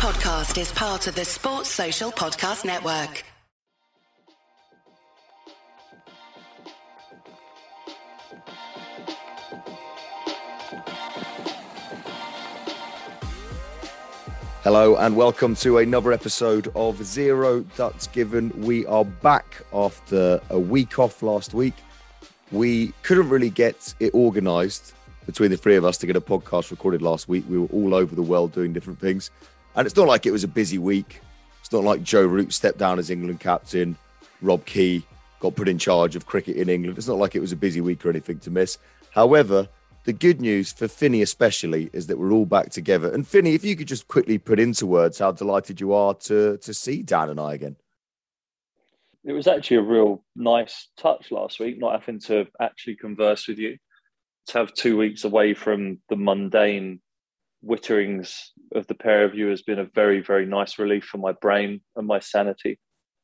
podcast is part of the Sports Social Podcast Network. Hello and welcome to another episode of Zero Ducks Given. We are back after a week off last week. We couldn't really get it organised between the three of us to get a podcast recorded last week. We were all over the world doing different things. And it's not like it was a busy week. It's not like Joe Root stepped down as England captain, Rob Key got put in charge of cricket in England. It's not like it was a busy week or anything to miss. However, the good news for Finney especially is that we're all back together. And Finney, if you could just quickly put into words how delighted you are to to see Dan and I again. It was actually a real nice touch last week, not having to actually converse with you. To have two weeks away from the mundane witterings of the pair of you has been a very, very nice relief for my brain and my sanity.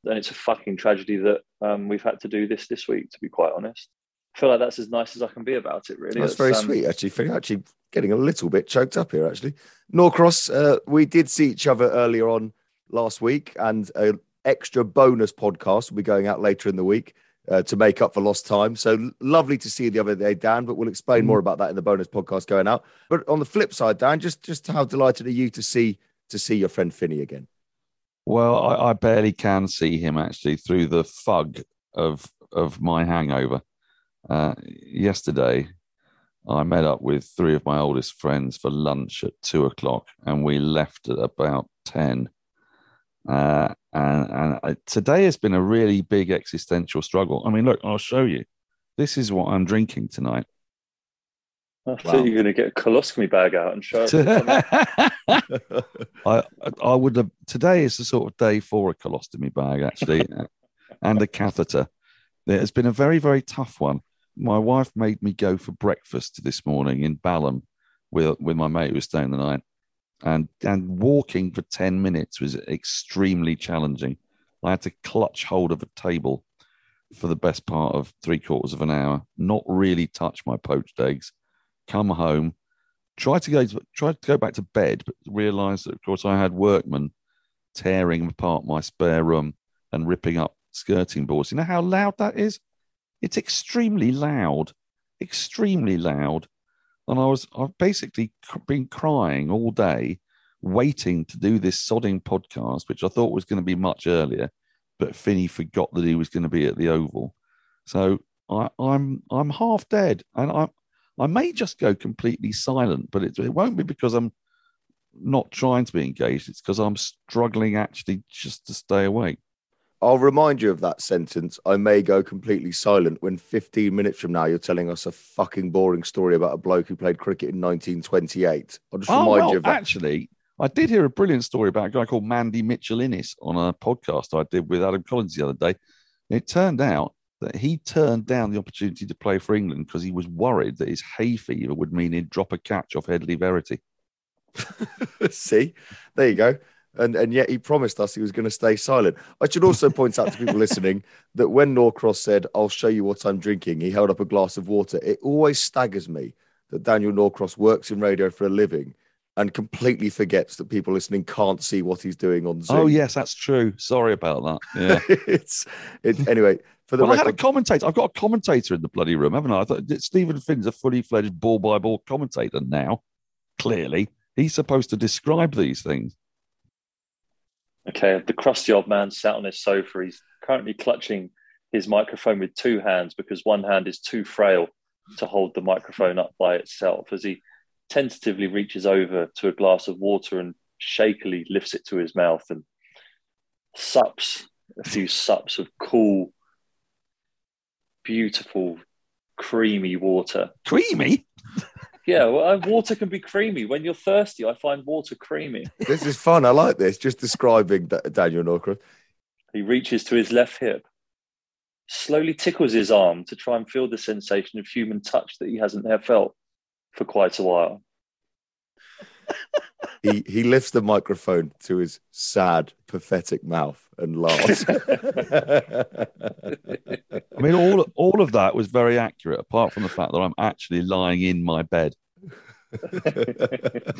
And it's a fucking tragedy that um, we've had to do this this week, to be quite honest. I feel like that's as nice as I can be about it, really. That's very um, sweet, actually. Finney, actually getting a little bit choked up here, actually. Norcross, uh, we did see each other earlier on last week, and an extra bonus podcast will be going out later in the week uh, to make up for lost time. So lovely to see you the other day, Dan. But we'll explain mm. more about that in the bonus podcast going out. But on the flip side, Dan, just just how delighted are you to see to see your friend Finney again? Well, I, I barely can see him actually through the fug of of my hangover. Uh, yesterday, I met up with three of my oldest friends for lunch at two o'clock, and we left at about ten. Uh, and, and today has been a really big existential struggle. I mean, look, I'll show you. This is what I'm drinking tonight. I wow. thought you were going to get a colostomy bag out and show I, I would have. Today is the sort of day for a colostomy bag, actually, and a catheter. It has been a very, very tough one. My wife made me go for breakfast this morning in Balham with with my mate who was staying the night, and and walking for 10 minutes was extremely challenging. I had to clutch hold of a table for the best part of three quarters of an hour not really touch my poached eggs come home try to go try to go back to bed but realize that of course i had workmen tearing apart my spare room and ripping up skirting boards. You know how loud that is? It's extremely loud extremely loud and I was I've basically been crying all day, waiting to do this sodding podcast, which I thought was going to be much earlier, but Finney forgot that he was going to be at the Oval, so I, I'm I'm half dead, and I I may just go completely silent, but it, it won't be because I'm not trying to be engaged. It's because I'm struggling actually just to stay awake. I'll remind you of that sentence. I may go completely silent when 15 minutes from now you're telling us a fucking boring story about a bloke who played cricket in 1928. I'll just oh, remind well, you of that. Actually, I did hear a brilliant story about a guy called Mandy Mitchell Innes on a podcast I did with Adam Collins the other day. It turned out that he turned down the opportunity to play for England because he was worried that his hay fever would mean he'd drop a catch off Hedley Verity. See, there you go and and yet he promised us he was going to stay silent. I should also point out to people listening that when Norcross said, "I'll show you what I'm drinking," he held up a glass of water. It always staggers me that Daniel Norcross works in radio for a living and completely forgets that people listening can't see what he's doing on Zoom. Oh yes, that's true. Sorry about that. Yeah, it's it, anyway. For the well, record, I had a commentator. I've got a commentator in the bloody room, haven't I? I thought Steven Finn's a fully fledged ball by ball commentator now. Clearly, he's supposed to describe these things. Okay, the crusty old man sat on his sofa. He's currently clutching his microphone with two hands because one hand is too frail to hold the microphone up by itself as he tentatively reaches over to a glass of water and shakily lifts it to his mouth and sups a few sups of cool, beautiful, creamy water. Creamy? Yeah, well, water can be creamy. When you're thirsty, I find water creamy. This is fun. I like this. Just describing Daniel Norcross. He reaches to his left hip, slowly tickles his arm to try and feel the sensation of human touch that he hasn't felt for quite a while. He he lifts the microphone to his sad, pathetic mouth and laughs. I mean, all all of that was very accurate, apart from the fact that I'm actually lying in my bed.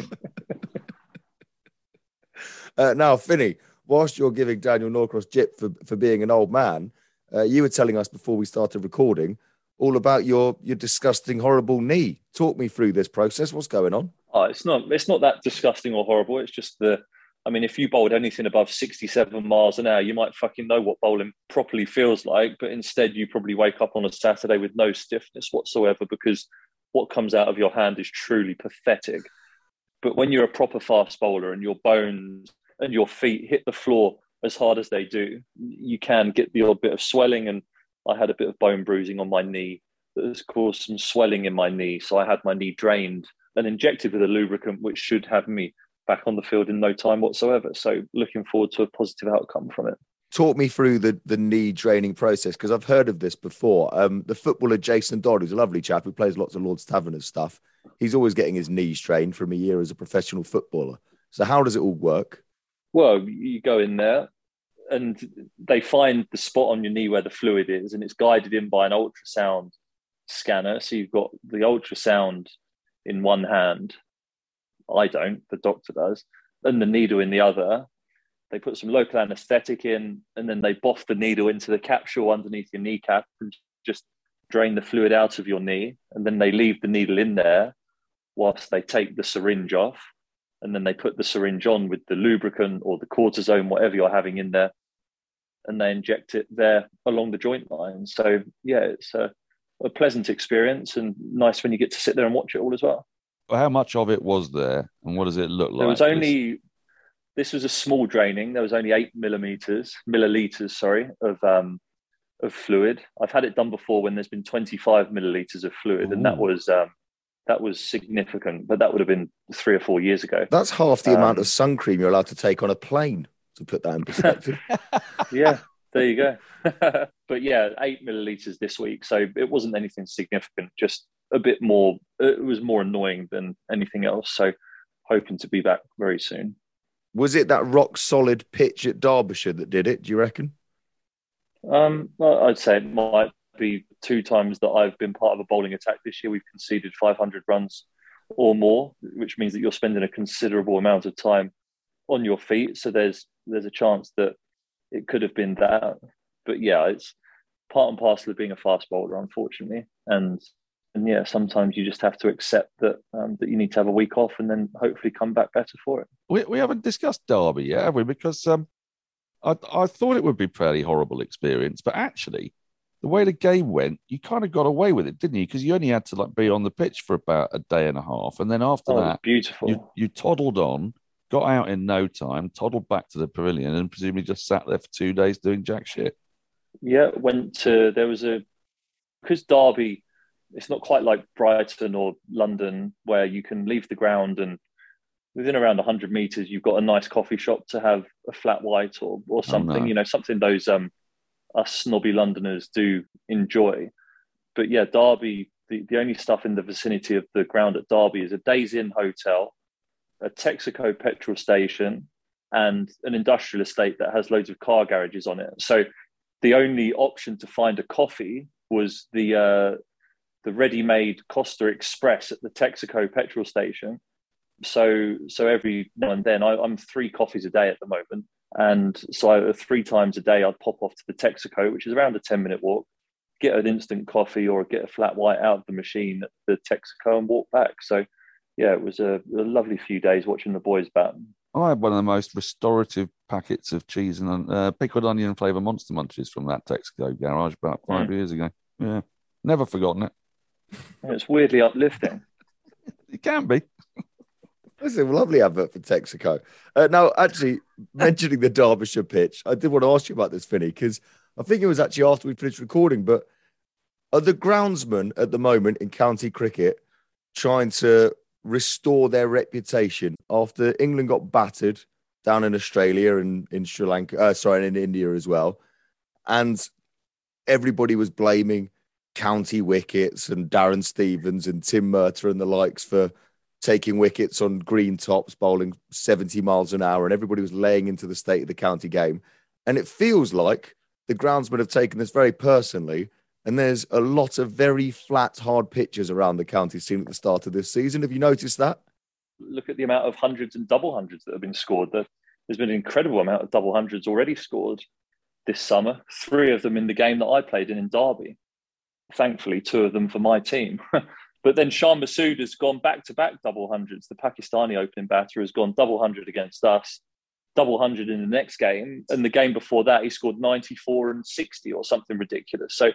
Uh, now, Finney, whilst you're giving Daniel Norcross jip for, for being an old man, uh, you were telling us before we started recording all about your your disgusting, horrible knee. Talk me through this process. What's going on? Oh, it's not it's not that disgusting or horrible. It's just the I mean, if you bowled anything above 67 miles an hour, you might fucking know what bowling properly feels like. But instead, you probably wake up on a Saturday with no stiffness whatsoever because what comes out of your hand is truly pathetic. But when you're a proper fast bowler and your bones and your feet hit the floor as hard as they do, you can get the odd bit of swelling. And I had a bit of bone bruising on my knee that has caused some swelling in my knee. So I had my knee drained and injected with a lubricant, which should have me back on the field in no time whatsoever. So looking forward to a positive outcome from it. Talk me through the, the knee draining process because I've heard of this before. Um, the footballer Jason Dodd, who's a lovely chap who plays lots of Lord's Taverners stuff, he's always getting his knees strained from a year as a professional footballer. So how does it all work? Well, you go in there and they find the spot on your knee where the fluid is, and it's guided in by an ultrasound scanner. So you've got the ultrasound in one hand I don't, the doctor does, and the needle in the other. They put some local anesthetic in, and then they boff the needle into the capsule underneath your kneecap and just drain the fluid out of your knee. And then they leave the needle in there whilst they take the syringe off. And then they put the syringe on with the lubricant or the cortisone, whatever you're having in there, and they inject it there along the joint line. So, yeah, it's a, a pleasant experience and nice when you get to sit there and watch it all as well how much of it was there, and what does it look like? There was only this was a small draining. There was only eight millimeters, milliliters, sorry, of um, of fluid. I've had it done before when there's been 25 milliliters of fluid, Ooh. and that was um, that was significant. But that would have been three or four years ago. That's half the um, amount of sun cream you're allowed to take on a plane. To put that in perspective. yeah, there you go. but yeah, eight milliliters this week, so it wasn't anything significant. Just a bit more. It was more annoying than anything else. So hoping to be back very soon. Was it that rock solid pitch at Derbyshire that did it? Do you reckon? Um, well, I'd say it might be two times that I've been part of a bowling attack this year. We've conceded 500 runs or more, which means that you're spending a considerable amount of time on your feet. So there's there's a chance that it could have been that. But yeah, it's part and parcel of being a fast bowler, unfortunately. And and yeah, sometimes you just have to accept that um, that you need to have a week off and then hopefully come back better for it. We, we haven't discussed Derby yet, have we? Because um, I, I thought it would be a fairly horrible experience, but actually, the way the game went, you kind of got away with it, didn't you? Because you only had to like be on the pitch for about a day and a half, and then after oh, that, beautiful. You, you toddled on, got out in no time, toddled back to the pavilion, and presumably just sat there for two days doing jack shit. Yeah, went to there was a because Derby it's not quite like Brighton or London where you can leave the ground and within around 100 meters you've got a nice coffee shop to have a flat white or or something oh, no. you know something those um us snobby londoners do enjoy but yeah derby the, the only stuff in the vicinity of the ground at derby is a Days Inn hotel a texaco petrol station and an industrial estate that has loads of car garages on it so the only option to find a coffee was the uh, the ready-made Costa Express at the Texaco petrol station. So so every now and then I, am three coffees a day at the moment, and so three times a day I'd pop off to the Texaco, which is around a ten minute walk, get an instant coffee or get a flat white out of the machine at the Texaco and walk back. So yeah, it was a, a lovely few days watching the boys bat. I had one of the most restorative packets of cheese and uh, pickled onion flavour monster munches from that Texaco garage about five mm. years ago. Yeah, never forgotten it. It's weirdly uplifting. it can be. This is a lovely advert for Texaco. Uh, now, actually, mentioning the Derbyshire pitch, I did want to ask you about this, Finney, because I think it was actually after we finished recording. But are the groundsmen at the moment in county cricket trying to restore their reputation after England got battered down in Australia and in Sri Lanka, uh, sorry, in India as well, and everybody was blaming county wickets and Darren Stevens and Tim Murtagh and the likes for taking wickets on green tops, bowling 70 miles an hour, and everybody was laying into the state of the county game. And it feels like the groundsmen have taken this very personally. And there's a lot of very flat, hard pitches around the county scene at the start of this season. Have you noticed that? Look at the amount of hundreds and double hundreds that have been scored. There's been an incredible amount of double hundreds already scored this summer. Three of them in the game that I played in in Derby. Thankfully, two of them for my team. but then Shan Masood has gone back to back double hundreds. The Pakistani opening batter has gone double hundred against us, double hundred in the next game, and the game before that he scored ninety four and sixty or something ridiculous. So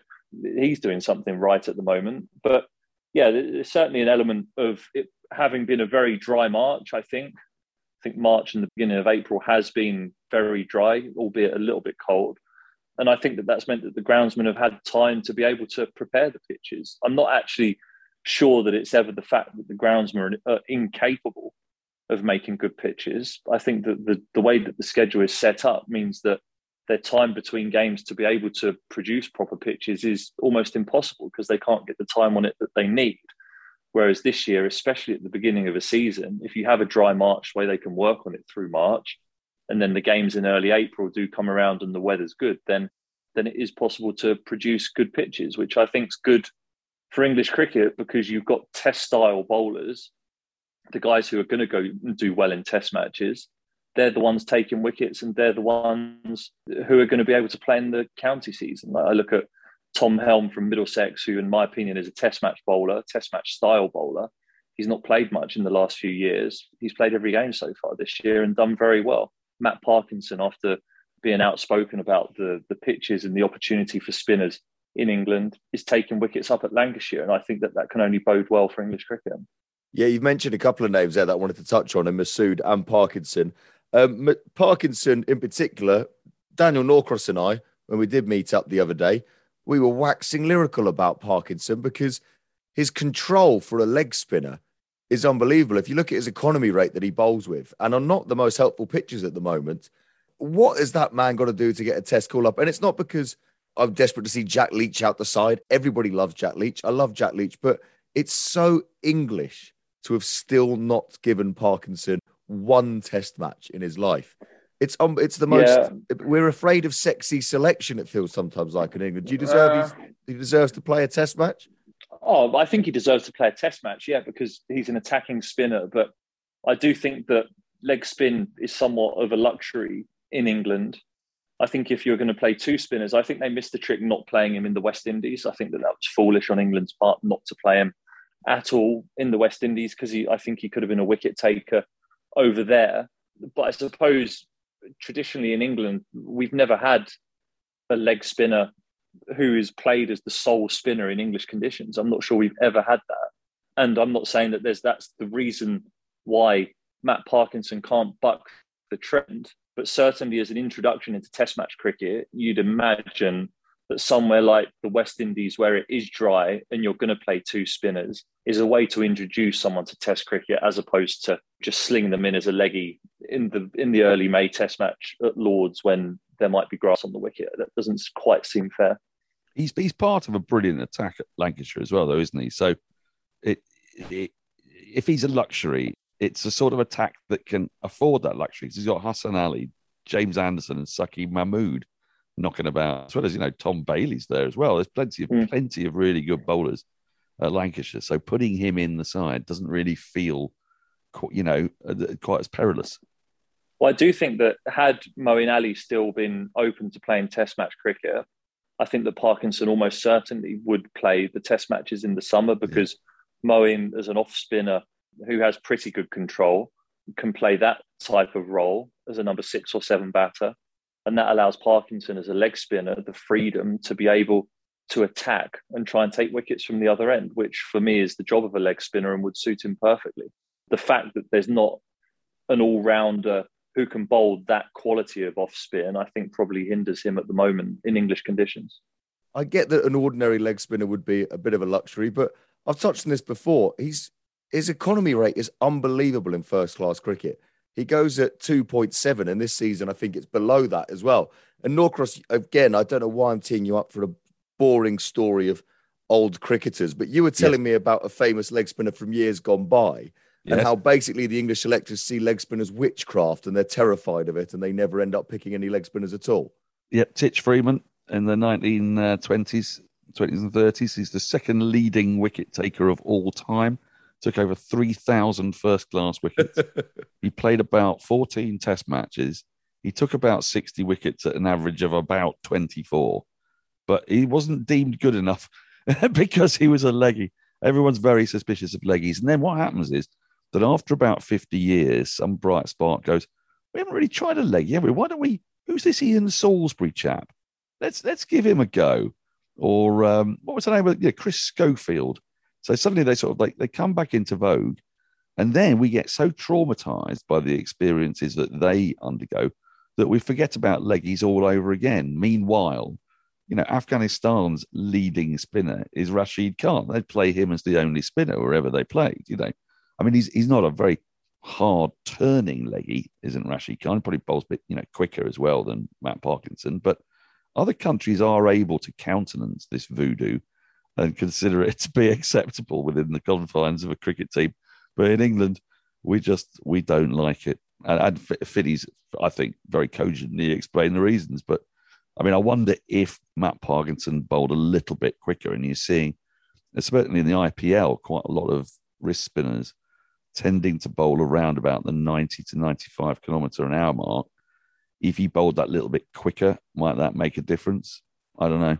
he's doing something right at the moment. But yeah, there's certainly an element of it having been a very dry March. I think. I think March and the beginning of April has been very dry, albeit a little bit cold. And I think that that's meant that the groundsmen have had time to be able to prepare the pitches. I'm not actually sure that it's ever the fact that the groundsmen are incapable of making good pitches. I think that the, the way that the schedule is set up means that their time between games to be able to produce proper pitches is almost impossible because they can't get the time on it that they need. Whereas this year, especially at the beginning of a season, if you have a dry March where they can work on it through March, and then the games in early April do come around and the weather's good, then then it is possible to produce good pitches, which I think is good for English cricket because you've got test style bowlers, the guys who are going to go and do well in test matches. They're the ones taking wickets, and they're the ones who are going to be able to play in the county season. Like I look at Tom Helm from Middlesex, who, in my opinion, is a test match bowler, test match style bowler. He's not played much in the last few years. He's played every game so far this year and done very well. Matt Parkinson, after being outspoken about the the pitches and the opportunity for spinners in England, is taking wickets up at Lancashire, and I think that that can only bode well for English cricket. Yeah, you've mentioned a couple of names there that I wanted to touch on, and Masood and Parkinson. Um, Parkinson, in particular, Daniel Norcross and I, when we did meet up the other day, we were waxing lyrical about Parkinson because his control for a leg spinner is unbelievable. If you look at his economy rate that he bowls with, and on not the most helpful pitches at the moment, what has that man got to do to get a test call up? And it's not because I'm desperate to see Jack Leach out the side. Everybody loves Jack Leach. I love Jack Leach, but it's so English to have still not given Parkinson one test match in his life. It's um, it's the most. Yeah. We're afraid of sexy selection. It feels sometimes like in England. Do you deserve? Uh, he deserves to play a test match. Oh, I think he deserves to play a test match, yeah, because he's an attacking spinner. But I do think that leg spin is somewhat of a luxury in England. I think if you're going to play two spinners, I think they missed the trick not playing him in the West Indies. I think that that was foolish on England's part not to play him at all in the West Indies because I think he could have been a wicket taker over there. But I suppose traditionally in England, we've never had a leg spinner who is played as the sole spinner in English conditions. I'm not sure we've ever had that. And I'm not saying that there's that's the reason why Matt Parkinson can't buck the trend, but certainly as an introduction into Test match cricket, you'd imagine that somewhere like the West Indies, where it is dry and you're going to play two spinners, is a way to introduce someone to Test cricket as opposed to just sling them in as a leggy in the in the early May Test match at Lords when there might be grass on the wicket. That doesn't quite seem fair. He's he's part of a brilliant attack at Lancashire as well, though, isn't he? So, it, it if he's a luxury, it's a sort of attack that can afford that luxury. He's got Hassan Ali, James Anderson, and Saqib Mahmood knocking about, as well as you know Tom Bailey's there as well. There's plenty of mm. plenty of really good bowlers at Lancashire, so putting him in the side doesn't really feel, you know, quite as perilous. Well, I do think that had Moeen Ali still been open to playing Test match cricket, I think that Parkinson almost certainly would play the Test matches in the summer because yeah. Moeen, as an off spinner who has pretty good control, can play that type of role as a number six or seven batter. And that allows Parkinson as a leg spinner the freedom to be able to attack and try and take wickets from the other end, which for me is the job of a leg spinner and would suit him perfectly. The fact that there's not an all rounder who can bowl that quality of off spin, I think probably hinders him at the moment in English conditions. I get that an ordinary leg spinner would be a bit of a luxury, but I've touched on this before. He's his economy rate is unbelievable in first class cricket. He goes at 2.7, and this season I think it's below that as well. And Norcross, again, I don't know why I'm teeing you up for a boring story of old cricketers, but you were telling me about a famous leg spinner from years gone by yes. and how basically the English selectors see leg spinners witchcraft and they're terrified of it and they never end up picking any leg spinners at all. Yep, Titch Freeman in the 1920s, 20s and 30s. He's the second leading wicket taker of all time. Took over 3,000 first class wickets. he played about 14 test matches. He took about 60 wickets at an average of about 24, but he wasn't deemed good enough because he was a leggy. Everyone's very suspicious of leggies. And then what happens is that after about 50 years, some bright spark goes, We haven't really tried a leggy, have we? Why don't we? Who's this Ian Salisbury chap? Let's let's give him a go. Or um, what was the name of yeah, Chris Schofield? So suddenly they sort of like they come back into vogue. And then we get so traumatized by the experiences that they undergo that we forget about leggies all over again. Meanwhile, you know, Afghanistan's leading spinner is Rashid Khan. They'd play him as the only spinner wherever they played, you know. I mean, he's he's not a very hard turning leggy, isn't Rashid Khan? Probably bowls a bit, you know, quicker as well than Matt Parkinson. But other countries are able to countenance this voodoo and consider it to be acceptable within the confines of a cricket team. But in England, we just we don't like it. And, and Finney's, I think, very cogently explained the reasons. But I mean, I wonder if Matt Parkinson bowled a little bit quicker, and you're seeing, especially in the IPL, quite a lot of wrist spinners tending to bowl around about the 90 to 95 kilometre an hour mark. If he bowled that little bit quicker, might that make a difference? I don't know.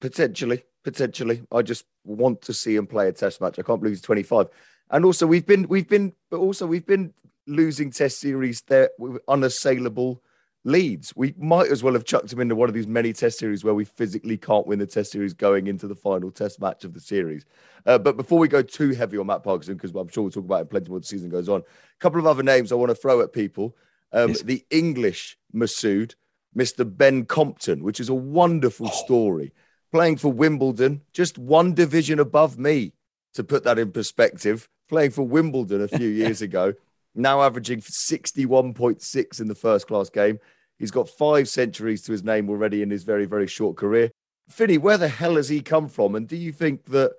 Potentially, potentially. I just want to see him play a test match. I can't believe he's 25. And also we've been we've been but also we've been losing test series there with unassailable leads. We might as well have chucked him into one of these many test series where we physically can't win the test series going into the final test match of the series. Uh, but before we go too heavy on Matt Parkinson, because I'm sure we'll talk about it plenty more the season goes on, a couple of other names I want to throw at people. Um, yes. The English Masood, Mr. Ben Compton, which is a wonderful oh. story. Playing for Wimbledon, just one division above me, to put that in perspective. Playing for Wimbledon a few years ago, now averaging 61.6 in the first class game. He's got five centuries to his name already in his very, very short career. Finney, where the hell has he come from? And do you think that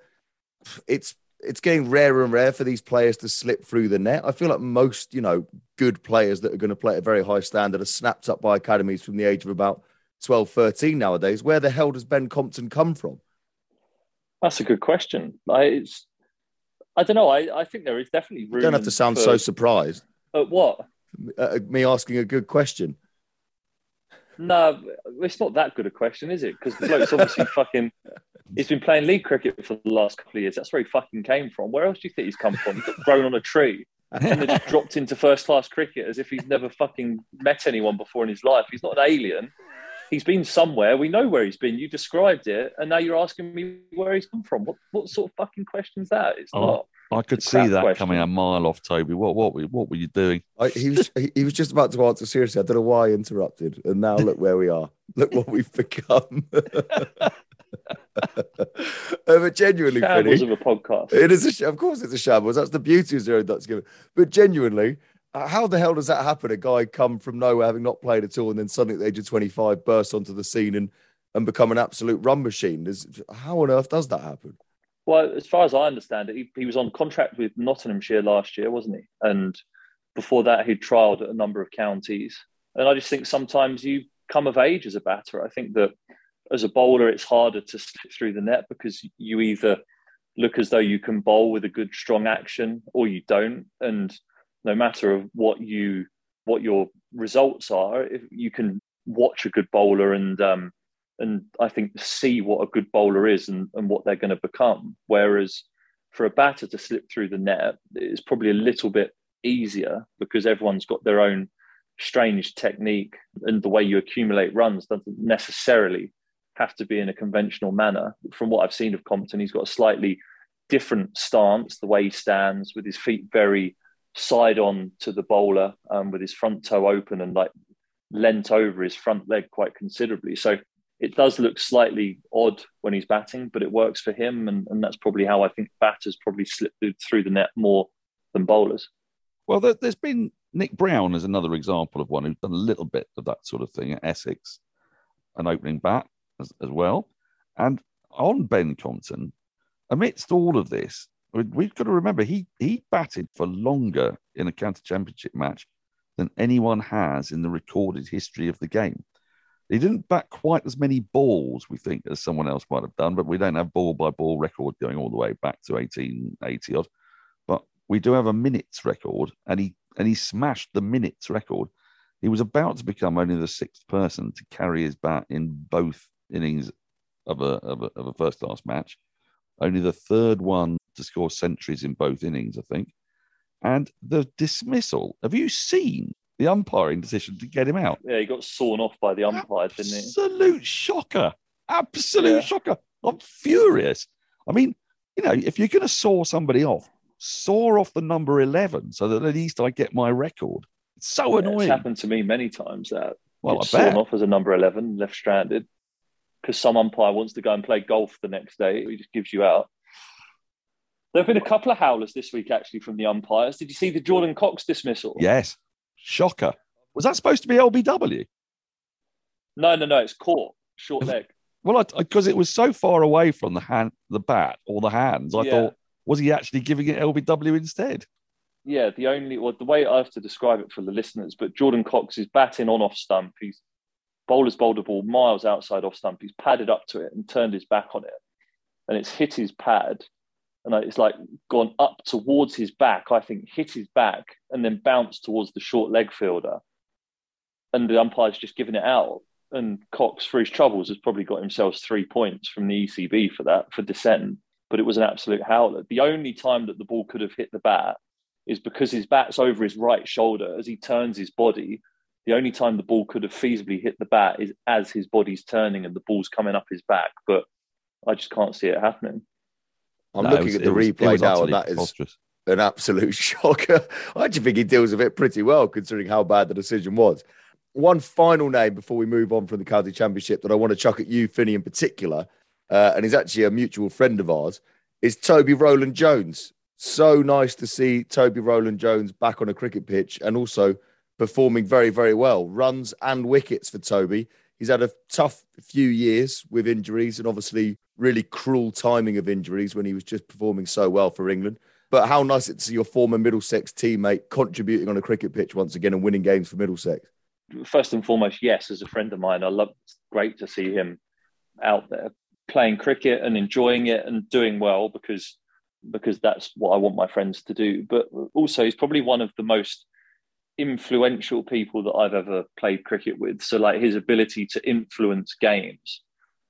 it's it's getting rarer and rare for these players to slip through the net? I feel like most, you know, good players that are going to play at a very high standard are snapped up by academies from the age of about 12, 13 nowadays. Where the hell does Ben Compton come from? That's a good question. I, I don't know. I, I think there is definitely room. You don't have to sound for, so surprised. At what? Uh, me asking a good question. No, it's not that good a question, is it? Because the bloke's obviously fucking. He's been playing league cricket for the last couple of years. That's where he fucking came from. Where else do you think he's come from? He got grown on a tree and then just dropped into first class cricket as if he's never fucking met anyone before in his life. He's not an alien. He's been somewhere. We know where he's been. You described it, and now you're asking me where he's come from. What what sort of fucking question is that? It's oh. not. I could see that question. coming a mile off, Toby. What what what were you doing? I, he was he was just about to answer seriously. I don't know why I interrupted, and now look where we are. look what we've become. uh, but genuinely, shambles Finney, of a podcast. It is a, of course it's a shambles. That's the beauty of zero ducks given. But genuinely, Uh, how the hell does that happen? A guy come from nowhere, having not played at all, and then suddenly at the age of twenty five bursts onto the scene and and become an absolute run machine. How on earth does that happen? Well, as far as I understand it, he, he was on contract with Nottinghamshire last year, wasn't he? And before that, he'd trialled at a number of counties. And I just think sometimes you come of age as a batter. I think that as a bowler, it's harder to slip through the net because you either look as though you can bowl with a good strong action or you don't. And no matter of what you what your results are, if you can watch a good bowler and um, and I think see what a good bowler is and, and what they're going to become. Whereas for a batter to slip through the net is probably a little bit easier because everyone's got their own strange technique and the way you accumulate runs doesn't necessarily have to be in a conventional manner. From what I've seen of Compton, he's got a slightly different stance, the way he stands with his feet very side on to the bowler, um, with his front toe open and like lent over his front leg quite considerably. So it does look slightly odd when he's batting, but it works for him, and, and that's probably how I think batters probably slip through the net more than bowlers. Well, there, has been Nick Browne as another example of one who's done a little bit of that sort of thing at Essex, an opening bat as, as well. And on Ben Compton, amidst all of this, we've got to remember he he batted for longer in a county championship match than anyone has in the recorded history of the game. He didn't bat quite as many balls, we think, as someone else might have done, but we don't have ball by ball record going all the way back to 1880 odd. But we do have a minutes record, and he and he smashed the minutes record. He was about to become only the sixth person to carry his bat in both innings of a of a, of a first class match. Only the third one to score centuries in both innings, I think. And the dismissal. Have you seen the umpiring decision to get him out? Yeah, he got sawn off by the umpire, didn't he? Absolute shocker. Absolute Yeah. shocker. I'm furious. I mean, you know, if you're going to saw somebody off, saw off the number 11 so that at least I get my record. It's so Yeah, It's annoying. happened to me many times that Well, I bet. off as a number 11, left stranded, because some umpire wants to go and play golf the next day. He just gives you out. There have been a couple of howlers this week, actually, from the umpires. Did you see the Jordan Cox dismissal? Yes. Shocker. Was that supposed to be LBW? No, no, no. It's caught. Short leg. Well, because it was so far away from the hand, the bat or the hands, I Yeah. thought, was he actually giving it LBW instead? Yeah, the only, well, the way I have to describe it for the listeners, but Jordan Cox is batting on off stump. He's bowler's bowled a ball miles outside off stump. He's padded up to it and turned his back on it. And it's hit his pad. And it's like gone up towards his back, I think, hit his back and then bounced towards the short leg fielder. And the umpire's just given it out. And Cox, for his troubles, has probably got himself three points from the ECB for that, for dissent. But it was an absolute howler. The only time that the ball could have hit the bat is because his bat's over his right shoulder as he turns his body. The only time the ball could have feasibly hit the bat is as his body's turning and the ball's coming up his back. But I just can't see it happening. I'm No, looking was- at the was- replay was now, and that is preposterous. an absolute shocker. I actually think he deals with it pretty well, considering how bad the decision was. One final name before we move on from the county championship that I want to chuck at you, Finney, in particular, uh, and he's actually a mutual friend of ours, is Toby Roland Jones. So nice to see Toby Roland Jones back on a cricket pitch and also performing very, very well. Runs and wickets for Toby. He's had a tough few years with injuries and obviously really cruel timing of injuries when he was just performing so well for England. But how nice to see your former Middlesex teammate contributing on a cricket pitch once again and winning games for Middlesex. First and foremost, yes, as a friend of mine, I love it's great to see him out there playing cricket and enjoying it and doing well because because that's what I want my friends to do. But also he's probably one of the most influential people that I've ever played cricket with. So like his ability to influence games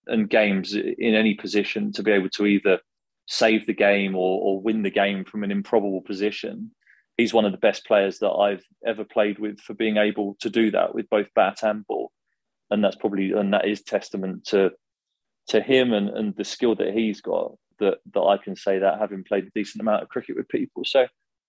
and games in any position to be able to either save the game or, or win the game from an improbable position. He's one of the best players that I've ever played with for being able to do that with both bat and ball. And that's probably and that is testament to to him and, and the skill that he's got that that I can say that having played a decent amount of cricket with people. So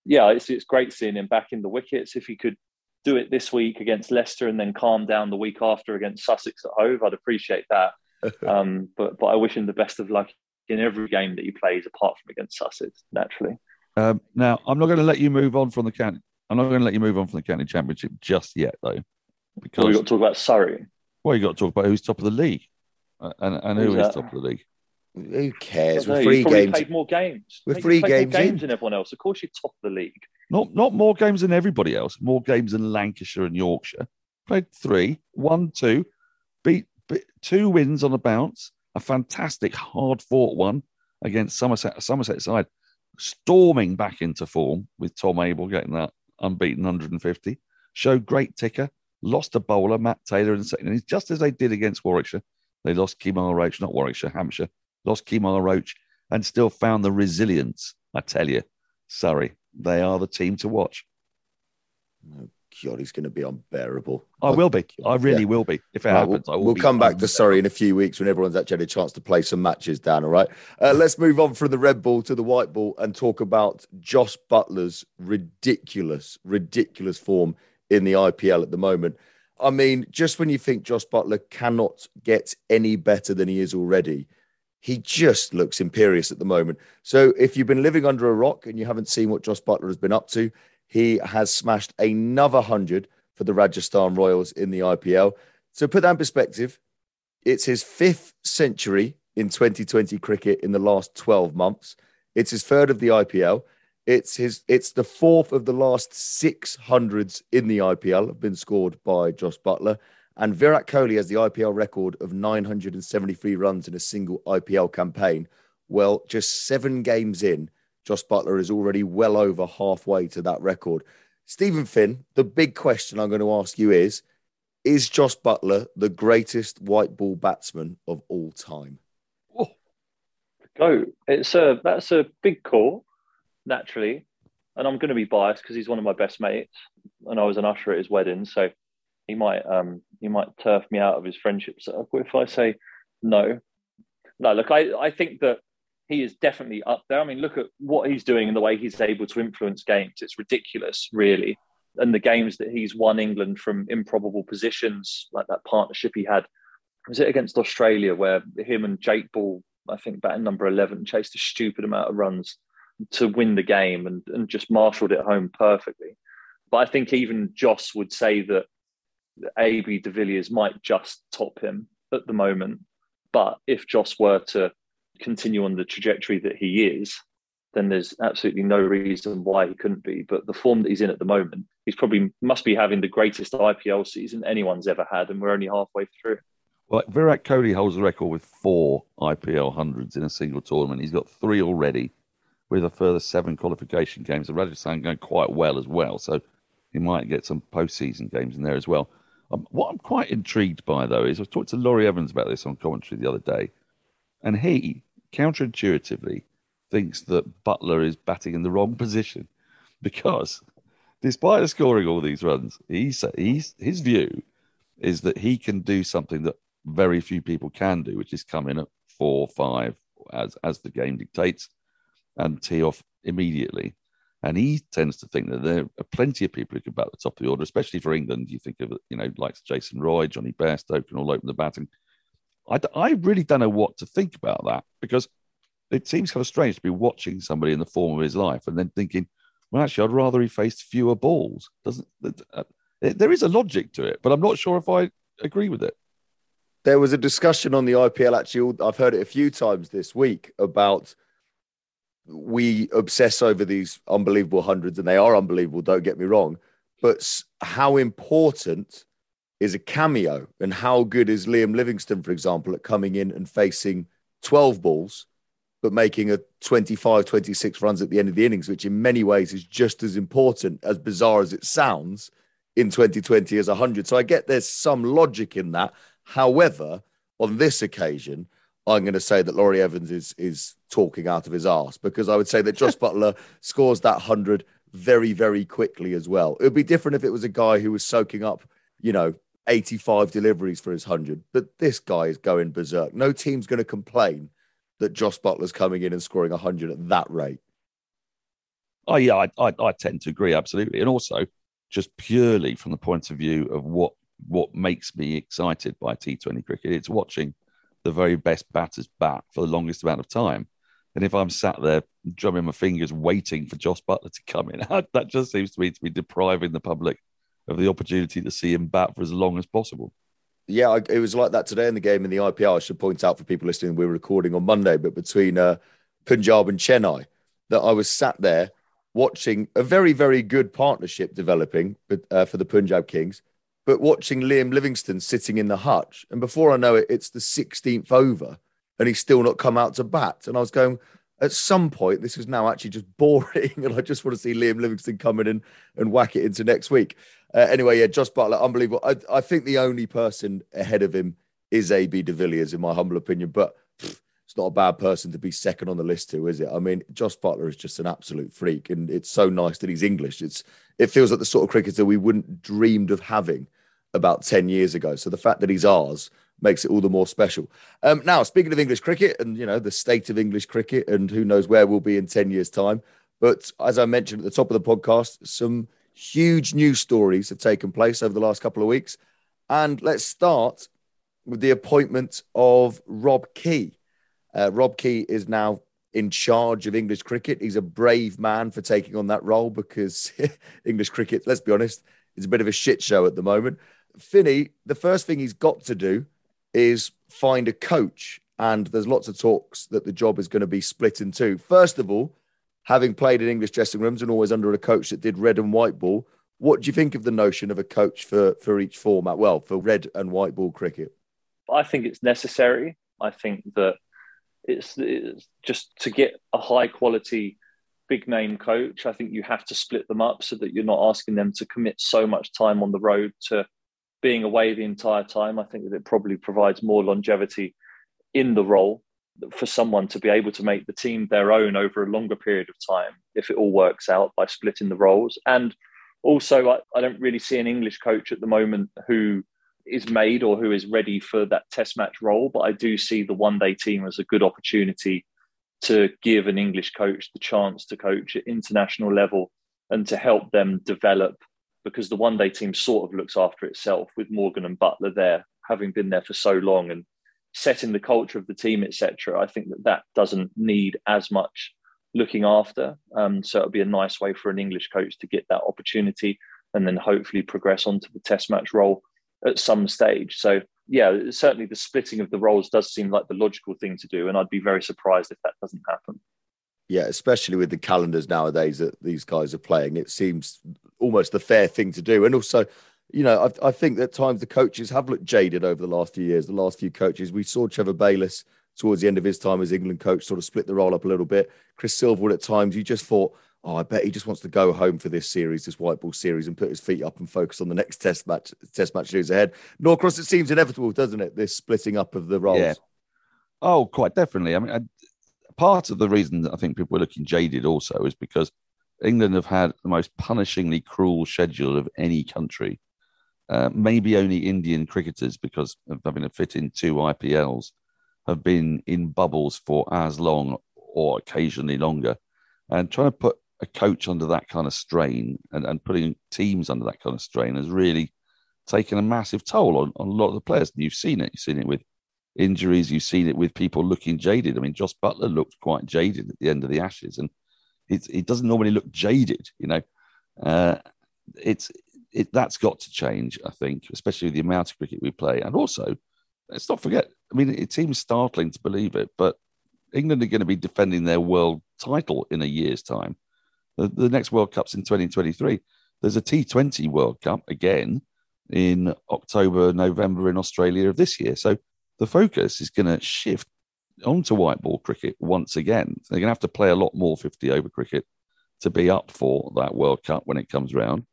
yeah, it's it's great seeing him back in the wickets. If he could do it this week against Leicester and then calm down the week after against Sussex at Hove, I'd appreciate that. um, but but I wish him the best of luck in every game that he plays, apart from against Sussex, naturally. Um, now, I'm not going to let you move on from the county. I'm not going to let you move on from the county championship just yet, though, because we've got to talk about Surrey. well, you got to talk about who's top of the league uh, and and who Who's is top of the league. Who cares? No, With you've three games. played more games. With You've three played more games in. than everyone else. Of course, you're top of the league. Not not more games than everybody else. More games than Lancashire and Yorkshire. Played three, one, two, two, beat, beat two wins on a bounce. A fantastic hard fought one against Somerset. Somerset side storming back into form with Tom Abell getting that unbeaten 150. Showed great ticker. Lost a bowler, Matt Taylor in the second innings, just as they did against Warwickshire. They lost Kemar Roach, not Warwickshire, Hampshire. Lost Kemar Roach and still found the resilience. I tell you, Surrey, they are the team to watch. Oh, God, he's going to be unbearable. I will be. I really Yeah. will be. If it Right, happens, we'll, I will we'll come back to. Surrey in a few weeks when everyone's actually had a chance to play some matches down. All right. Uh, let's move on from the red ball to the white ball and talk about Jos Buttler's ridiculous, ridiculous form in the IPL at the moment. I mean, just when you think Jos Buttler cannot get any better than he is already, he just looks imperious at the moment. So if you've been living under a rock and you haven't seen what Jos Buttler has been up to, he has smashed another 100 for the Rajasthan Royals in the IPL. So put that in perspective, it's his fifth century in 2020 cricket in the last 12 months. It's his third of the IPL. It's his it's the fourth of the last six hundreds in the IPL have been scored by Jos Buttler. And Virat Kohli has the IPL record of 973 runs in a single IPL campaign. Well, just seven games in, Jos Buttler is already well over halfway to that record. Steven Finn, the big question I'm going to ask you is Is Jos Buttler the greatest white ball batsman of all time? Oh, go. It's a, that's a big call, naturally. And I'm going to be biased because he's one of my best mates. And I was an usher at his wedding. So he might um, he might turf me out of his friendship circle if I say no. No, look, I, I think that he is definitely up there. I mean, look at what he's doing and the way he's able to influence games. It's ridiculous, really. And the games that he's won England from improbable positions, like that partnership he had, was it against Australia where him and Jake Ball, I think batting number 11, chased a stupid amount of runs to win the game and, and just marshaled it home perfectly. But I think even Jos would say that AB de Villiers might just top him at the moment. But if Jos were to continue on the trajectory that he is, then there's absolutely no reason why he couldn't be. But the form that he's in at the moment, he's probably must be having the greatest IPL season anyone's ever had, and we're only halfway through. Well, Virat Kohli holds the record with four IPL hundreds in a single tournament. He's got three already, with a further seven qualification games. The Rajasthan going quite well as well, so he might get some postseason games in there as well. Um, what I'm quite intrigued by, though, is I talked to Laurie Evans about this on commentary the other day, and he counterintuitively thinks that Buttler is batting in the wrong position because, despite scoring all these runs, he's, he's his view is that he can do something that very few people can do, which is come in at four, five, as as the game dictates, and tee off immediately. And he tends to think that there are plenty of people who can bat the top of the order, especially for England. You think of, you know, like Jason Roy, Jonny Bairstow can all open the batting. I, I really don't know what to think about that because it seems kind of strange to be watching somebody in the form of his life and then thinking, well, actually, I'd rather he faced fewer balls. Doesn't uh, there is a logic to it, but I'm not sure if I agree with it. There was a discussion on the IPL. Actually, I've heard it a few times this week about we obsess over these unbelievable hundreds, and they are unbelievable, don't get me wrong. But how important is a cameo, and how good is Liam Livingstone, for example, at coming in and facing 12 balls, but making a 25, 26 runs at the end of the innings, which in many ways is just as important, as bizarre as it sounds, in 2020 as 100. So I get there's some logic in that. However, on this occasion, I'm going to say that Laurie Evans is is talking out of his ass because I would say that Jos Buttler scores that hundred very very quickly as well. It would be different if it was a guy who was soaking up, you know, 85 deliveries for his hundred, but this guy is going berserk. No team's going to complain that Jos Buttler's coming in and scoring hundred at that rate. Oh yeah, I, I I tend to agree absolutely, and also just purely from the point of view of what what makes me excited by T20 cricket, it's watching the very best batters bat for the longest amount of time. And if I'm sat there drumming my fingers, waiting for Jos Buttler to come in, that just seems to me to be depriving the public of the opportunity to see him bat for as long as possible. Yeah, it was like that today in the game in the IPL. I should point out for people listening, we were recording on Monday, but between uh, Punjab and Chennai, that I was sat there watching a very, very good partnership developing uh, for the Punjab Kings but watching Liam Livingstone sitting in the hutch, and before I know it, it's the 16th over, and he's still not come out to bat. And I was going, at some point, this is now actually just boring, and I just want to see Liam Livingstone come in and, and whack it into next week. Uh, anyway, yeah, Jos Buttler, unbelievable. I, I, think the only person ahead of him is AB de Villiers, in my humble opinion, but pff, it's not a bad person to be second on the list to, is it? I mean, Jos Buttler is just an absolute freak, and it's so nice that he's English. It's it feels like the sort of cricketer we wouldn't dreamed of having about 10 years ago. So the fact that he's ours makes it all the more special. Um, now, speaking of English cricket and, you know, the state of English cricket and who knows where we'll be in 10 years' time. But as I mentioned at the top of the podcast, some huge news stories have taken place over the last couple of weeks. And let's start with the appointment of Rob Key. Uh, Rob Key is now in charge of English cricket. He's a brave man for taking on that role because English cricket, let's be honest, is a bit of a shit show at the moment. Finney, the first thing he's got to do is find a coach. And there's lots of talks that the job is going to be split in two. First of all, having played in English dressing rooms and always under a coach that did red and white ball, what do you think of the notion of a coach for, for each format? Well, for red and white ball cricket. I think it's necessary. I think that it's, it's just to get a high quality big name coach, I think you have to split them up so that you're not asking them to commit so much time on the road to being away the entire time. I think that it probably provides more longevity in the role for someone to be able to make the team their own over a longer period of time if it all works out by splitting the roles. And also, I, I don't really see an English coach at the moment who is made or who is ready for that test match role, but I do see the one day team as a good opportunity to give an English coach the chance to coach at international level and to help them develop because the one day team sort of looks after itself with Morgan and Buttler there, having been there for so long and setting the culture of the team, etc. I think that that doesn't need as much looking after. Um, so it'll be a nice way for an English coach to get that opportunity and then hopefully progress onto the test match role at some stage. So yeah, certainly the splitting of the roles does seem like the logical thing to do, and I'd be very surprised if that doesn't happen. Yeah, especially with the calendars nowadays that these guys are playing, it seems almost the fair thing to do. And also, you know, I, I think at times the coaches have looked jaded over the last few years. The last few coaches, we saw Trevor Bayliss towards the end of his time as England coach sort of split the role up a little bit. Chris Silverwood at times, you just thought, oh, I bet he just wants to go home for this series, this white ball series, and put his feet up and focus on the next test match, test match series ahead. Norcross, it seems inevitable, doesn't it? This splitting up of the roles. Yeah. Oh, quite definitely. I mean, I, part of the reason that I think people are looking jaded also is because England have had the most punishingly cruel schedule of any country. Uh, maybe only Indian cricketers, because of having to fit in two IPLs, have been in bubbles for as long or occasionally longer. And trying to put a coach under that kind of strain and, and putting teams under that kind of strain has really taken a massive toll on, on a lot of the players. And you've seen it. You've seen it with injuries. You've seen it with people looking jaded. I mean, Jos Buttler looked quite jaded at the end of the Ashes, and it, it doesn't normally look jaded, you know. Uh, it's it that's got to change, I think, especially with the amount of cricket we play, and also let's not forget. I mean, it seems startling to believe it, but England are going to be defending their world title in a year's time. The, the next World Cup's in 2023. There's a T20 World Cup again in October, November in Australia of this year. So the focus is going to shift onto white ball cricket once again. They're going to have to play a lot more 50 over cricket to be up for that World Cup when it comes round.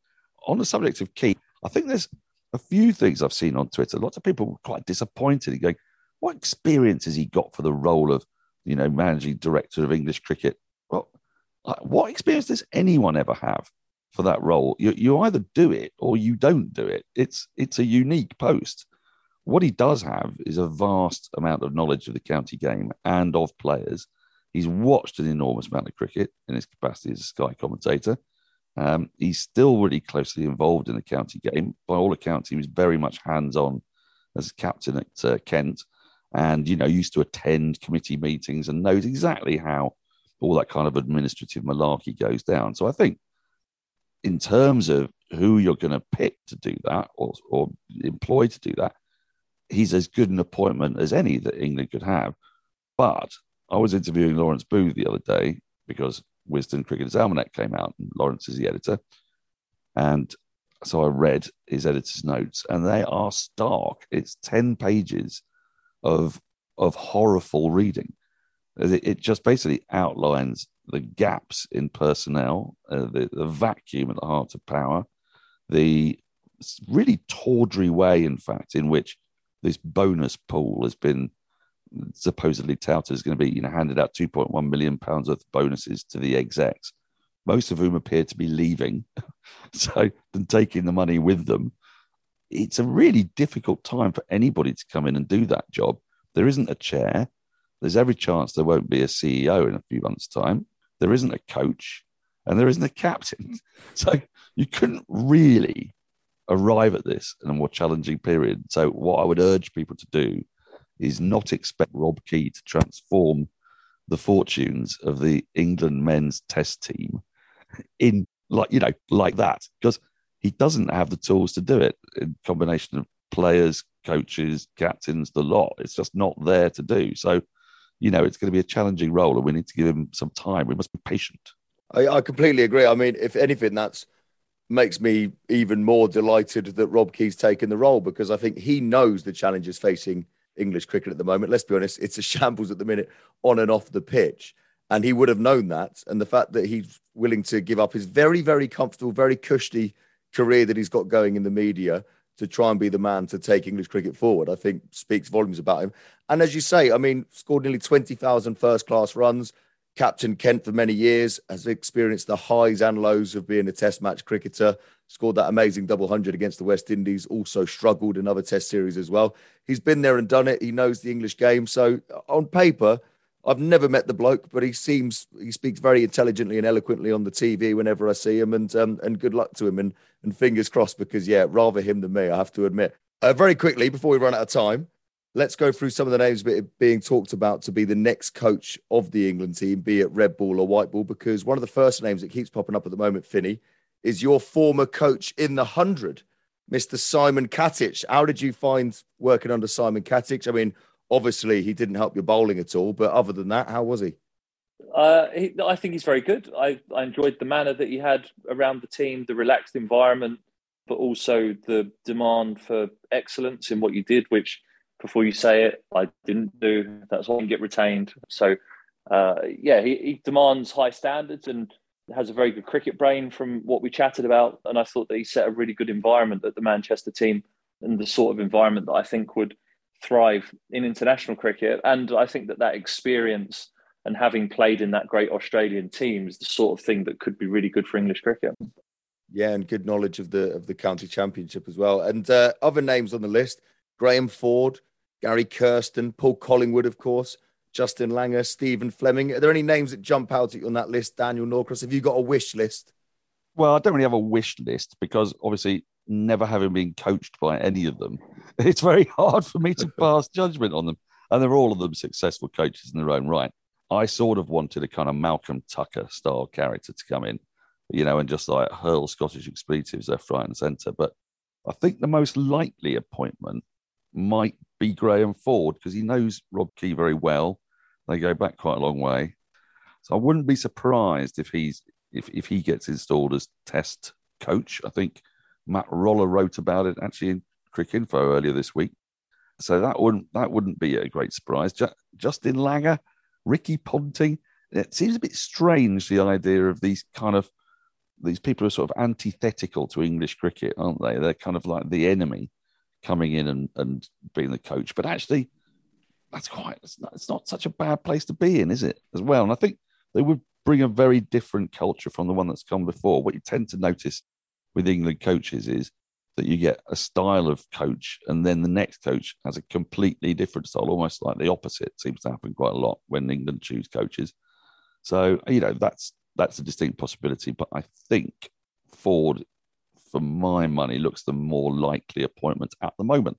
On the subject of Key, I think there's a few things I've seen on Twitter. Lots of people were quite disappointed going, what experience has he got for the role of, you know, managing director of English cricket? Well, uh, what experience does anyone ever have for that role? You, you either do it or you don't do it. It's it's a unique post. What he does have is a vast amount of knowledge of the county game and of players. He's watched an enormous amount of cricket in his capacity as a Sky commentator. Um, he's still really closely involved in the county game. By all accounts, he was very much hands on as captain at uh, Kent and, you know, used to attend committee meetings and knows exactly how all that kind of administrative malarkey goes down. So I think in terms of who you're going to pick to do that or, or employ to do that, he's as good an appointment as any that England could have. But I was interviewing Lawrence Booth the other day because Wisden Cricketers Almanac came out, and Lawrence is the editor. And so I read his editor's notes, and they are stark. It's 10 pages of, of horrible reading. It, it just basically outlines the gaps in personnel, uh, the, the vacuum at the heart of power, the really tawdry way, in fact, in which this bonus pool has been supposedly touted as going to be you know handed out 2.1 million pounds worth of bonuses to the execs most of whom appear to be leaving. So than taking the money with them. It's a really difficult time for anybody to come in and do that job. There isn't a chair. There's every chance there won't be a ceo in a few months time. There isn't a coach and there isn't a captain. So you couldn't really arrive at this in a more challenging period. So, what I would urge people to do is not expect Rob Key to transform the fortunes of the England men's test team in like you know like that because he doesn't have the tools to do it. In combination of players coaches captains the lot it's just not there to do. So you know it's going to be a challenging role and we need to give him some time. We must be patient. I, I completely agree. I mean if anything that's makes me even more delighted that Rob Key's taken the role because I think he knows the challenges facing English cricket at the moment. Let's be honest, it's a shambles at the minute on and off the pitch. And he would have known that. And the fact that he's willing to give up his very, very comfortable, very cushy career that he's got going in the media to try and be the man to take English cricket forward, I think speaks volumes about him. And as you say, I mean, scored nearly 20,000 first class runs, captain Kent for many years, has experienced the highs and lows of being a test match cricketer, scored that amazing double hundred against the West Indies, also struggled in other test series as well. He's been there and done it. He knows the English game. So on paper, I've never met the bloke, but he seems he speaks very intelligently and eloquently on the TV whenever I see him, and um, and good luck to him, and and fingers crossed because yeah, rather him than me, I have to admit. Uh, very quickly before we run out of time, let's go through some of the names being talked about to be the next coach of the England team, be it red ball or white ball, because one of the first names that keeps popping up at the moment, Finney, is your former coach in the hundred, Mr. Simon Katich. How did you find working under Simon Katich? I mean Obviously, he didn't help your bowling at all, but other than that, how was he? Uh, he, I think he's very good. I, I enjoyed the manner that he had around the team, the relaxed environment, but also the demand for excellence in what you did, which before you say it, I didn't do. That's why you get retained. So, uh, yeah, he, he, demands high standards and has a very good cricket brain from what we chatted about. And I thought that he set a really good environment at the Manchester team and the sort of environment that I think would thrive in international cricket. And I think that that experience and having played in that great Australian team is the sort of thing that could be really good for English cricket. Yeah, and good knowledge of the of the county championship as well. And uh, other names on the list: Graham Ford, Gary Kirsten, Paul Collingwood, of course, Justin Langer, Stephen Fleming. Are there any names that jump out at you on that list, Daniel Norcross? Have you got a wish list? Well, I don't really have a wish list because obviously never having been coached by any of them, it's very hard for me to pass judgment on them. And they're all of them successful coaches in their own right. I sort of wanted a kind of Malcolm Tucker style character to come in, you know, and just like hurl Scottish expletives left, right, and centre. But I think the most likely appointment might be Graham Ford because he knows Rob Key very well. They go back quite a long way. So I wouldn't be surprised if he's if, if he gets installed as test coach. I think Matt Roller wrote about it actually in Cricinfo earlier this week. So that wouldn't that wouldn't be a great surprise. Justin Langer, Ricky Ponting. It seems a bit strange the idea of these kind of these people are sort of antithetical to English cricket, aren't they? They're kind of like the enemy coming in and, and being the coach. But actually, that's quite it's not, it's not such a bad place to be in, is it? As well, and I think they would bring a very different culture from the one that's come before. What you tend to notice with England coaches is that you get a style of coach and then the next coach has a completely different style, almost like the opposite. It seems to happen quite a lot when England choose coaches. So, you know, that's that's a distinct possibility. But I think Ford, for my money, looks the more likely appointment at the moment.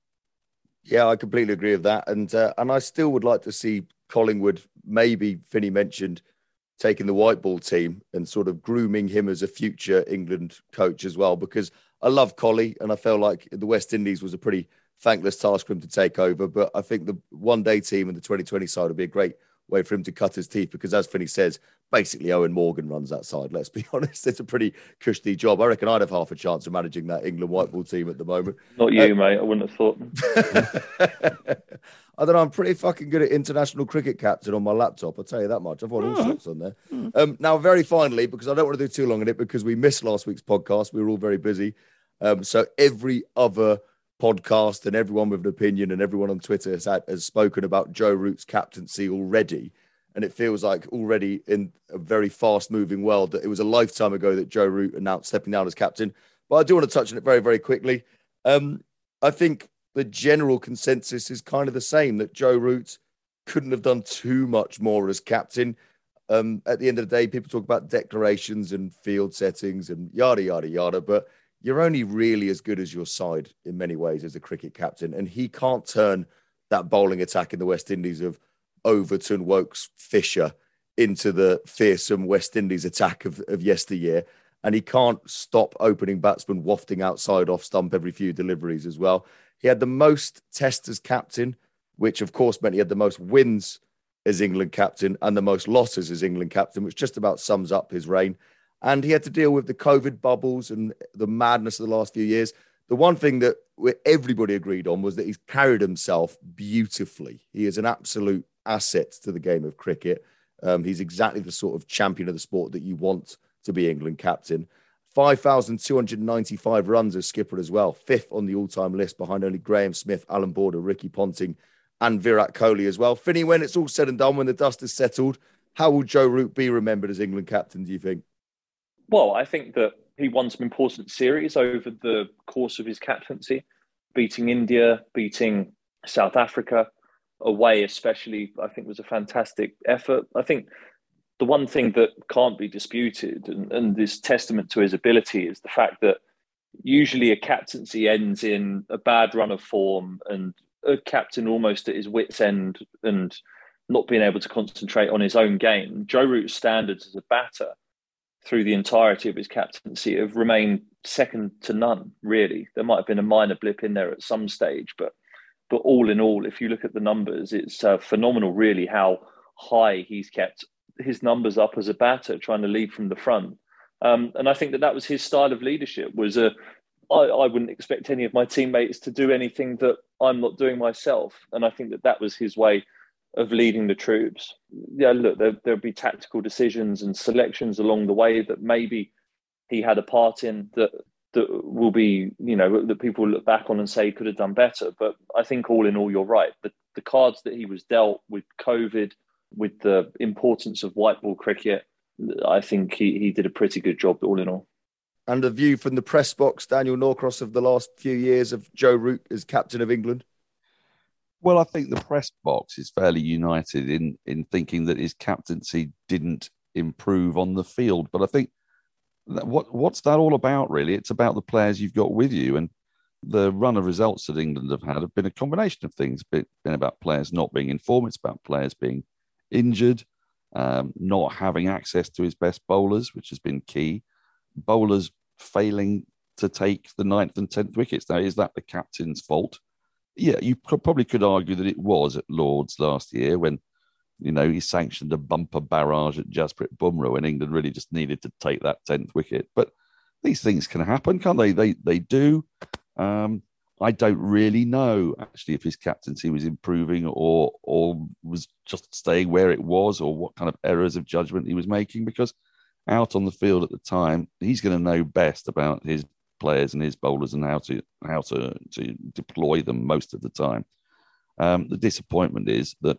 Yeah, I completely agree with that. And uh, and I still would like to see Collingwood, maybe Finney mentioned, taking the white ball team and sort of grooming him as a future England coach as well. Because I love Collie and I felt like the West Indies was a pretty thankless task for him to take over. But I think the one day team and the 2020 side would be a great way for him to cut his teeth because, as Finney says, basically Eoin Morgan runs that side. Let's be honest, it's a pretty cushy job. I reckon I'd have half a chance of managing that England white ball team at the moment. Not you, uh, mate. I wouldn't have thought. I don't know. I'm pretty fucking good at international cricket captain on my laptop. I'll tell you that much. I've got all sorts on there. Hmm. Um, now, very finally, because I don't want to do too long on it because we missed last week's podcast. We were all very busy. Um, so every other podcast and everyone with an opinion and everyone on Twitter has, had, has spoken about Joe Root's captaincy already. And it feels like already in a very fast moving world that it was a lifetime ago that Joe Root announced stepping down as captain. But I do want to touch on it very, very quickly. Um, I think the general consensus is kind of the same that Joe Root couldn't have done too much more as captain. Um, at the end of the day, people talk about declarations and field settings and yada, yada, yada. But you're only really as good as your side in many ways as a cricket captain. And he can't turn that bowling attack in the West Indies of Overton, Woakes, Fisher into the fearsome West Indies attack of, of yesteryear. And he can't stop opening batsmen wafting outside off stump every few deliveries as well. He had the most tests as captain, which of course meant he had the most wins as England captain and the most losses as England captain, which just about sums up his reign and he had to deal with the COVID bubbles and the madness of the last few years. The one thing that everybody agreed on was that he's carried himself beautifully. He is an absolute asset to the game of cricket. Um, he's exactly the sort of champion of the sport that you want to be England captain. 5,295 runs as skipper as well, fifth on the all time list behind only Graeme Smith, Allan Border, Ricky Ponting, and Virat Kohli as well. Finney, when it's all said and done, when the dust is settled, how will Joe Root be remembered as England captain, do you think? Well, I think that he won some important series over the course of his captaincy, beating India, beating South Africa, away especially, I think was a fantastic effort. I think the one thing that can't be disputed and, and is testament to his ability is the fact that usually a captaincy ends in a bad run of form and a captain almost at his wits end and not being able to concentrate on his own game. Joe Root's standards as a batter through the entirety of his captaincy have remained second to none, really. There might have been a minor blip in there at some stage, but but all in all, if you look at the numbers, it's uh, phenomenal, really, how high he's kept his numbers up as a batter, trying to lead from the front. Um, and I think that that was his style of leadership. Was a I, I wouldn't expect any of my teammates to do anything that I'm not doing myself, and I think that that was his way of leading the troops. Yeah, look, there, there'll be tactical decisions and selections along the way that maybe he had a part in that that will be, you know, that people look back on and say he could have done better. But I think all in all, you're right. The, the cards that he was dealt with COVID, with the importance of white ball cricket, I think he, he did a pretty good job all in all. And a view from the press box, Daniel Norcross, of the last few years of Joe Root as captain of England? Well, I think the press box is fairly united in in thinking that his captaincy didn't improve on the field. But I think that what what's that all about, really? It's about the players you've got with you. And the run of results that England have had have been a combination of things. It's been about players not being informed, it's about players being injured, um, not having access to his best bowlers, which has been key. Bowlers failing to take the ninth and tenth wickets. Now, is that the captain's fault? Yeah, you probably could argue that it was at Lords last year when, you know, he sanctioned a bumper barrage at Jasprit Bumrah and England really just needed to take that tenth wicket. But these things can happen, can't they? They they do. Um, I don't really know actually if his captaincy was improving or or was just staying where it was or what kind of errors of judgment he was making because out on the field at the time he's going to know best about his players and his bowlers and how to how to to deploy them most of the time. Um, the disappointment is that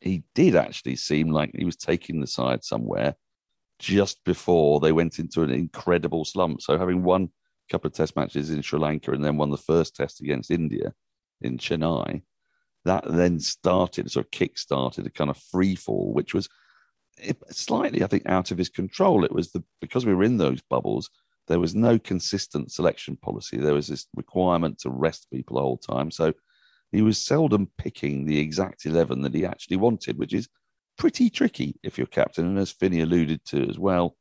he did actually seem like he was taking the side somewhere just before they went into an incredible slump. So having won a couple of test matches in Sri Lanka and then won the first test against India in Chennai. That then started, sort of kick started a kind of free fall, which was slightly, I think, out of his control. It was the because we were in those bubbles, there was no consistent selection policy. There was this requirement to rest people the whole time. So he was seldom picking the exact 11 that he actually wanted, which is pretty tricky if you're captain. And as Finney alluded to as well,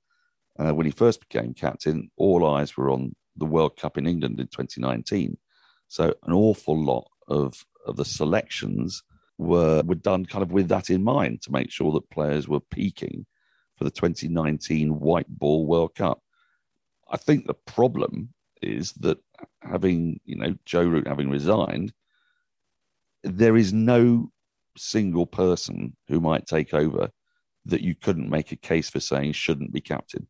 uh, when he first became captain, all eyes were on the World Cup in England in 2019. So an awful lot of, of the selections were were done kind of with that in mind to make sure that players were peaking for the 2019 White Ball World Cup. I think the problem is that having you know Joe Root having resigned, there is no single person who might take over that you couldn't make a case for saying shouldn't be captain,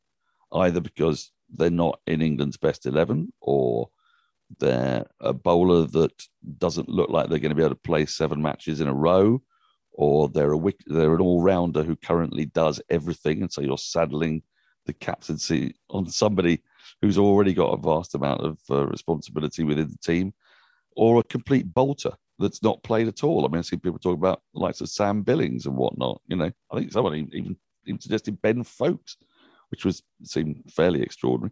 either because they're not in England's best 11 or they're a bowler that doesn't look like they're going to be able to play seven matches in a row or they're a they're an all-rounder who currently does everything and so you're saddling the captaincy on somebody who's already got a vast amount of uh, responsibility within the team or a complete bolter that's not played at all. I mean, I see people talk about the likes of Sam Billings and whatnot. You know, I think someone even, even suggested Ben Foakes which was seemed fairly extraordinary.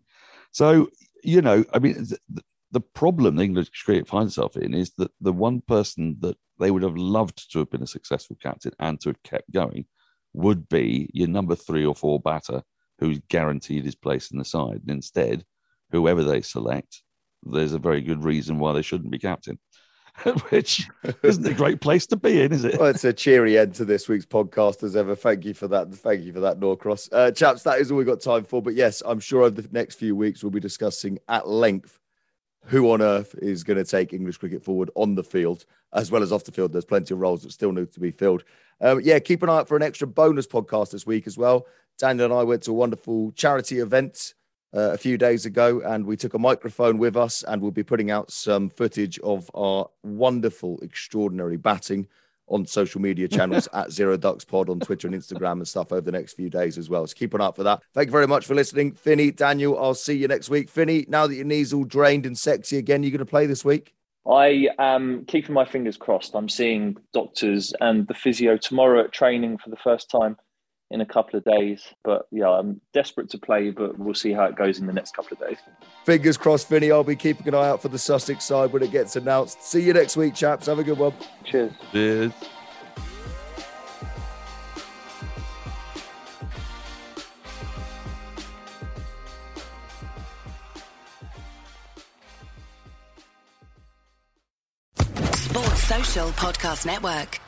So, you know, I mean, the, the problem the English cricket finds itself in is that the one person that they would have loved to have been a successful captain and to have kept going would be your number three or four batter who's guaranteed his place in the side. And instead, whoever they select, there's a very good reason why they shouldn't be captain. which isn't a great place to be in, is it? Well, it's a cheery end to this week's podcast as ever. Thank you for that. Thank you for that, Norcross. Uh, chaps, that is all we've got time for. But yes, I'm sure over the next few weeks we'll be discussing at length who on earth is going to take English cricket forward on the field as well as off the field. There's plenty of roles that still need to be filled. Um, yeah, keep an eye out for an extra bonus podcast this week as well. Daniel and I went to a wonderful charity event uh, a few days ago, and we took a microphone with us, and we'll be putting out some footage of our wonderful, extraordinary batting on social media channels at Zero Ducks Pod on Twitter and Instagram and stuff over the next few days as well. So keep an eye out for that. Thank you very much for listening. Finney, Daniel, I'll see you next week. Finney, now that your knee's all drained and sexy again, you going to play this week? I am keeping my fingers crossed. I'm seeing doctors and the physio tomorrow at training for the first time in a couple of days. But yeah, I'm desperate to play, but we'll see how it goes in the next couple of days. Fingers crossed, Finney. I'll be keeping an eye out for the Sussex side when it gets announced. See you next week, chaps. Have a good one. Cheers. Cheers. Sports Social Podcast Network.